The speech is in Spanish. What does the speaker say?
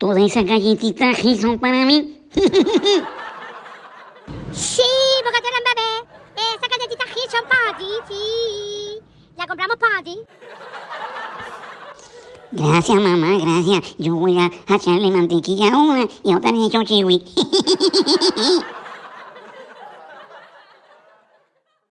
Todas esas galletitas que son para mí. Sí, porque tú eres bebé. Esa galletita aquí son para ti, sí. La compramos para ti. Gracias, mamá, gracias. Yo voy a echarle mantequilla a una y otra le echo chiwi.